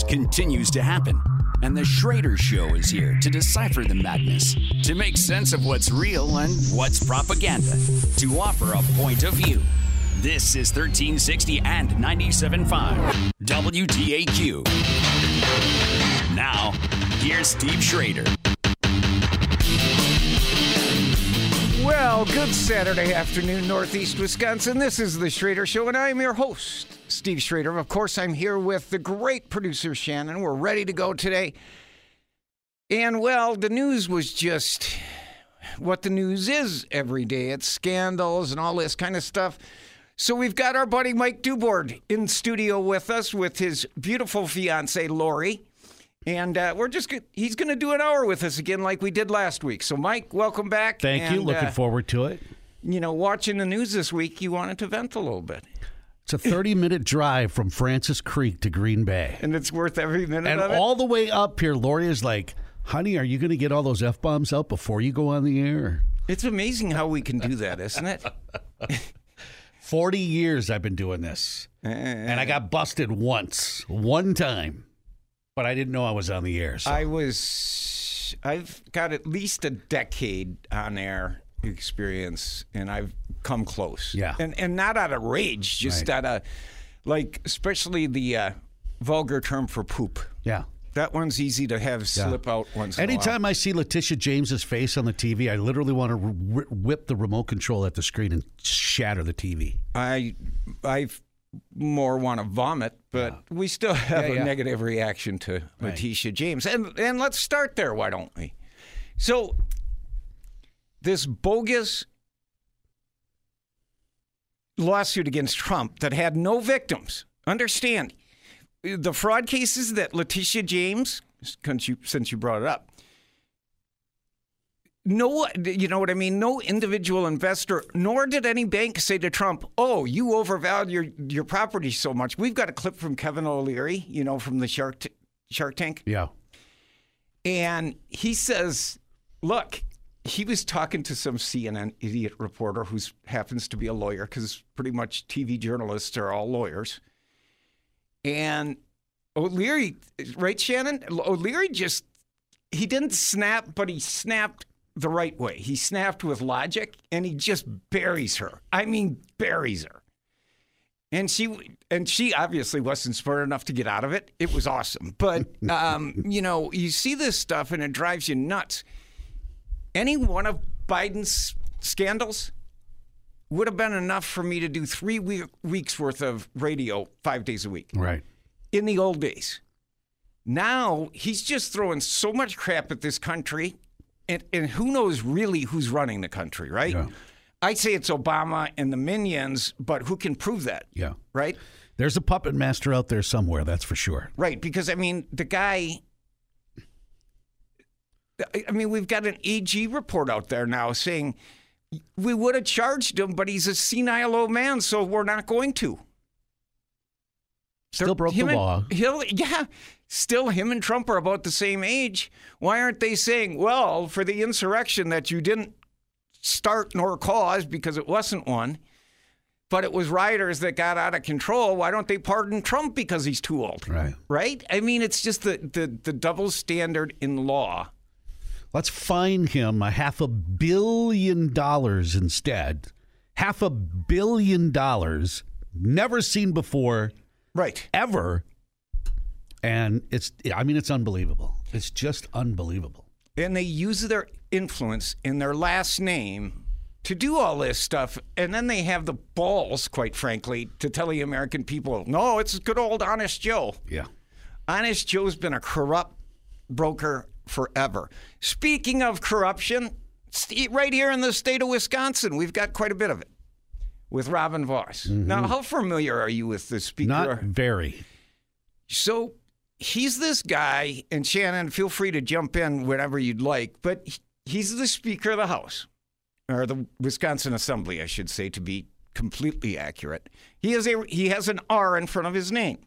news continues to happen, and the Schroeder Show is here to decipher the madness, to make sense of what's real and what's propaganda, to offer a point of view. This is 1360 and 97.5 WTAQ. Now, here's Steve Schroeder. Well, good Saturday afternoon, Northeast Wisconsin. This is the Schroeder Show, and I am your host, Steve Schroeder. Of course, I'm here with the great producer, Shannon. We're ready to go today. And, well, the news was just what the news is every day it's scandals and all this kind of stuff. So we've got our buddy Mike Dubord in studio with us with his beautiful fiance, Lori. And uh, we're just he's going to do an hour with us again, like we did last week. So, Mike, welcome back. Thank and, you. Looking uh, forward to it. You know, watching the news this week, you wanted to vent a little bit, It's a 30 minute drive from Francis Creek to Green Bay. and it's worth every minute And of it. all the way up here, Lori is like, honey, are you going to get all those F bombs out before you go on the air? it's amazing how we can do that, isn't it? 40 years I've been doing this. And I got busted once, one time. But I didn't know I was on the air. So. I was, I've got at least a decade on air experience, and I've come close. Yeah. and and not out of rage, just Right. out of like, especially the uh, vulgar term for poop. yeah. That one's easy to have slip out once. in a while. Anytime I see Letitia James's face on the TV, I literally want to r- whip the remote control at the screen and shatter the TV. I I more want to vomit, but we still have Yeah, a yeah. negative reaction to Letitia James. And and let's start there, why don't we? So this bogus lawsuit against Trump that had no victims. Understand the fraud cases that Letitia James, since you, since you brought it up, no, you know what I mean? No individual investor, nor did any bank say to Trump, "Oh, you overvalued your your property so much." We've got a clip from Kevin O'Leary, you know, from the Shark t- Shark Tank, Yeah. and he says, "Look." He was talking to some CNN idiot reporter who happens to be a lawyer because pretty much TV journalists are all lawyers. And O'Leary, right, Shannon? O'Leary just he didn't snap, but he snapped the right way. He snapped with logic, and he just buries her. I mean, buries her. And she and she obviously wasn't smart enough to get out of it. It was awesome, but um, you know, you see this stuff and it drives you nuts. Any one of Biden's scandals would have been enough for me to do three week, weeks worth of radio five days a week Right. in the old days. Now he's just throwing so much crap at this country, and, and who knows really who's running the country, right? Yeah. I'd say it's Obama and the minions, but who can prove that, Yeah. right? There's a puppet master out there somewhere, that's for sure. Right, because I mean, the guy. I- mean, we've got an AG report out there now saying we would have charged him, but he's a senile old man, so we're not going to. Still They're- broke him the and- law. He'll, yeah, still him and Trump are about the same age. Why aren't they saying, well, for the insurrection that you didn't start nor cause because it wasn't one, but it was rioters that got out of control? Why don't they pardon Trump because he's too old? Right. Right? I mean, it's just the, the, the double standard in law. Let's fine him a half a billion dollars instead. Half a billion dollars, never seen before, Right. ever. And it's, I mean, it's unbelievable. It's just unbelievable. And they use their influence in their last name to do all this stuff. And then they have the balls, quite frankly, to tell the American people, no, it's good old Honest Joe. Yeah. Honest Joe's been a corrupt broker forever. Speaking of corruption, right here in the state of Wisconsin, we've got quite a bit of it with Robin Vos. Mm-hmm. Now, how familiar are you with the speaker? Not very. So he's this guy, and Shannon, feel free to jump in whenever you'd like, but he's the Speaker of the House, or the Wisconsin Assembly, I should say, to be completely accurate. He has a he has an R in front of his name.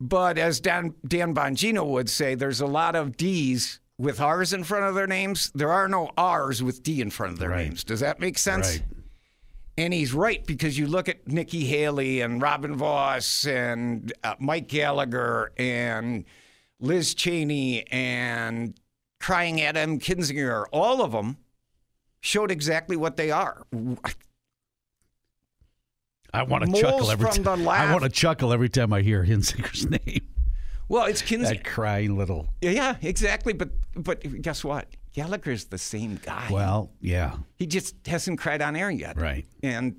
But as Dan, Dan Bongino would say, there's a lot of D's with R's in front of their names. There are no R's with D in front of their Right. names. Does that make sense? Right. And he's right because you look at Nikki Haley and Robin Vos and uh, Mike Gallagher and Liz Cheney and crying at Adam Kinzinger, all of them showed exactly what they are. I want to chuckle every time. I want to chuckle every time I hear Hinziger's name. Well, it's Kinzinger. That crying little. Yeah, exactly. But but guess what? Gallagher's the same guy. Well, yeah, he just hasn't cried on air yet. right. And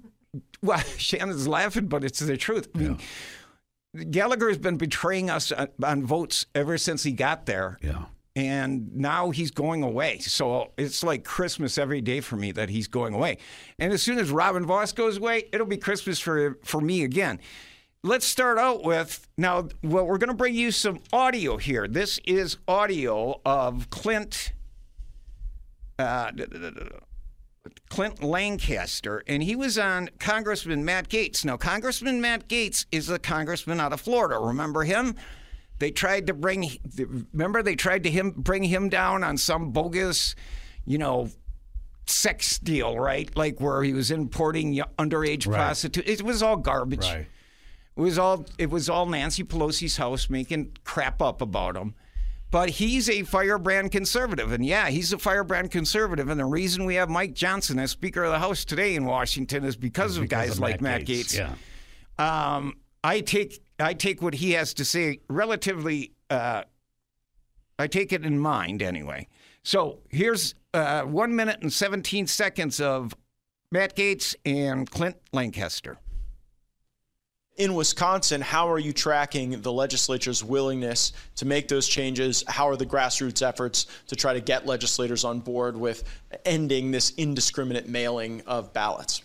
well, Shannon's laughing, but it's the truth. I mean, Gallagher has been betraying us on, on votes ever since he got there. Yeah. And now he's going away. So it's like Christmas every day for me that he's going away. And as soon as Robin Vos goes away, it'll be Christmas for for me again. Let's start out with now. Well, we're going to bring you some audio here. This is audio of Clint. Uh, Clint Lancaster, and he was on Congressman Matt Gaetz. Now, Congressman Matt Gaetz is a congressman out of Florida. Remember him? They tried to bring. Remember, they tried to him bring him down on some bogus, you know, sex deal, right? Like where he was importing underage Right. prostitutes. It was all garbage. Right. It was all it was all Nancy Pelosi's house making crap up about him. But he's a firebrand conservative. And yeah, he's a firebrand conservative. And the reason we have Mike Johnson as Speaker of the House today in Washington is because, of guys of like Matt Gaetz. Yeah. Um, I take I take what he has to say relatively. Uh, I take it in mind anyway. So here's uh, one minute and seventeen seconds of Matt Gaetz and Clint Lancaster. in Wisconsin, how are you tracking the legislature's willingness to make those changes? How are the grassroots efforts to try to get legislators on board with ending this indiscriminate mailing of ballots?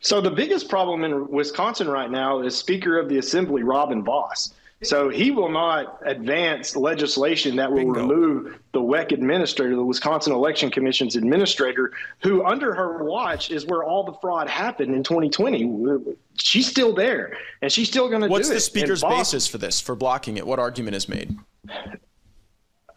So the biggest problem in Wisconsin right now is Speaker of the Assembly Robin Vos. So he will not advance legislation that will Bingo. remove the WEC administrator, the Wisconsin Election Commission's administrator, who under her watch is where all the fraud happened in 2020. She's still there, and she's still going to do it. What's the speaker's Vos- basis for this, for blocking it? What argument is made?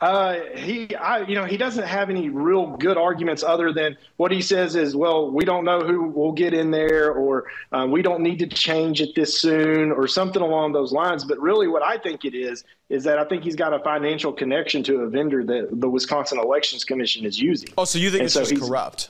Uh, he, I, you know, he doesn't have any real good arguments other than what he says is, well, we don't know who will get in there, or uh, we don't need to change it this soon, or something along those lines. But really, what I think it is is that I think he's got a financial connection to a vendor that the Wisconsin Elections Commission is using. Oh, so you think And it's so just corrupt?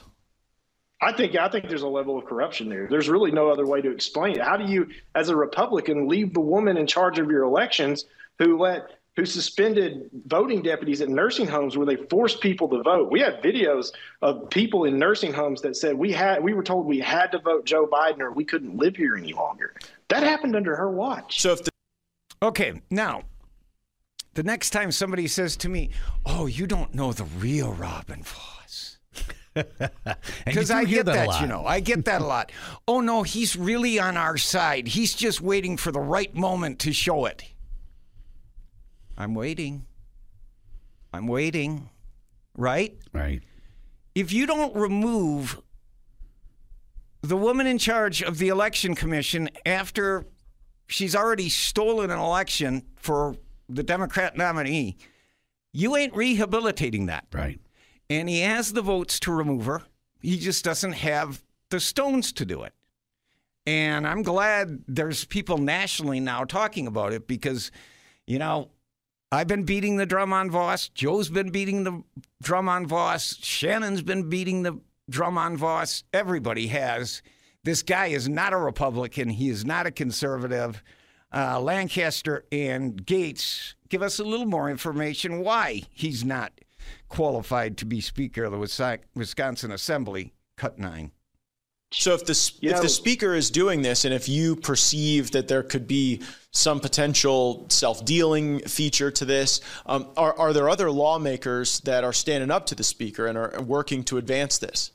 I think I think there's a level of corruption there. There's really no other way to explain it. How do you, as a Republican, leave the woman in charge of your elections who let who suspended voting deputies at nursing homes where they forced people to vote? We have videos of people in nursing homes that said we had we were told we had to vote Joe Biden or we couldn't live here any longer. That happened under her watch. So if the Okay, now, the next time somebody says to me, "Oh, you don't know the real Robin Vos," because I get that, that, you know, I get that a lot. Oh no, he's really on our side. He's just waiting for the right moment to show it. I'm waiting. I'm waiting. Right? Right. if you don't remove the woman in charge of the election commission after she's already stolen an election for the Democrat nominee, you ain't rehabilitating that. Right. And he has the votes to remove her. He just doesn't have the stones to do it. And I'm glad there's people nationally now talking about it because, you know, I've been beating the drum on Vos. Joe's been beating the drum on Vos. Shannon's been beating the drum on Vos. Everybody has. This guy is not a Republican. He is not a conservative. Uh, Lancaster and Gaetz give us a little more information why he's not qualified to be Speaker of the Wisconsin Assembly. Cut nine. So if the You if know- the speaker is doing this, and if you perceive that there could be some potential self dealing feature to this, um, are are there other lawmakers that are standing up to the speaker and are working to advance this?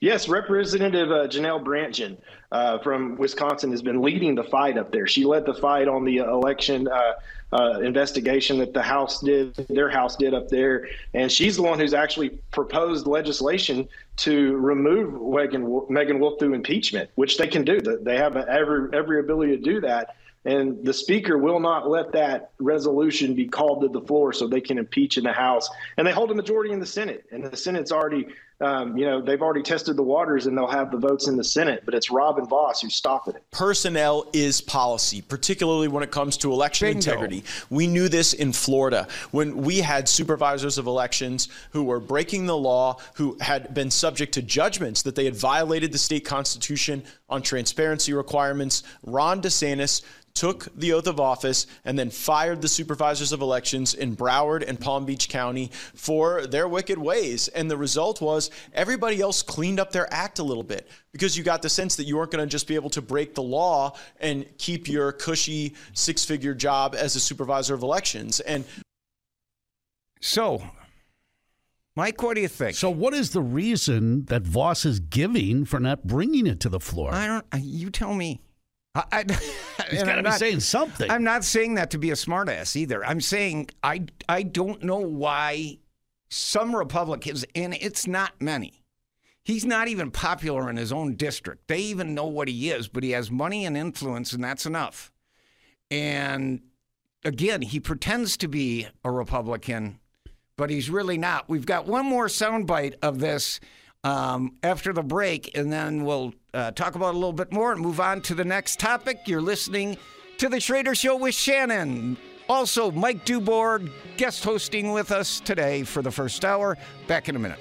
Yes, Representative uh, Janel Brandtjen uh, from Wisconsin has been leading the fight up there. She led the fight on the election uh, uh, investigation that the House did, their House did up there, and she's the one who's actually proposed legislation to remove Megan, Meagan Wolfe through impeachment, which they can do. They have every every ability to do that. And the speaker will not let that resolution be called to the floor so they can impeach in the House. And they hold a majority in the Senate. And the Senate's already um, you know, they've already tested the waters and they'll have the votes in the Senate, but it's Robin Vos who's stopping it. Personnel is policy, particularly when it comes to election Bingo. integrity. We knew this in Florida when we had supervisors of elections who were breaking the law, who had been subject to judgments that they had violated the state constitution on transparency requirements. Ron DeSantis took the oath of office and then fired the supervisors of elections in Broward and Palm Beach County for their wicked ways. And the result was everybody else cleaned up their act a little bit because you got the sense that you weren't going to just be able to break the law and keep your cushy six figure job as a supervisor of elections. And So, Mike, what do you think? So, what is the reason that Vos is giving for not bringing it to the floor? I don't. You tell me. I, I, He's got to I'm be not- saying something. I'm not saying that to be a smartass either. I'm saying I I don't know why some Republicans, and it's not many. He's not even popular in his own district. They even know what he is, but he has money and influence, and that's enough. And again, he pretends to be a Republican, but he's really not. We've got one more soundbite of this um, after the break, and then we'll uh, talk about a little bit more and move on to the next topic. You're listening to the Schroeder Show with Shannon. Also, Mike Dubourg guest hosting with us today for the first hour. Back in a minute.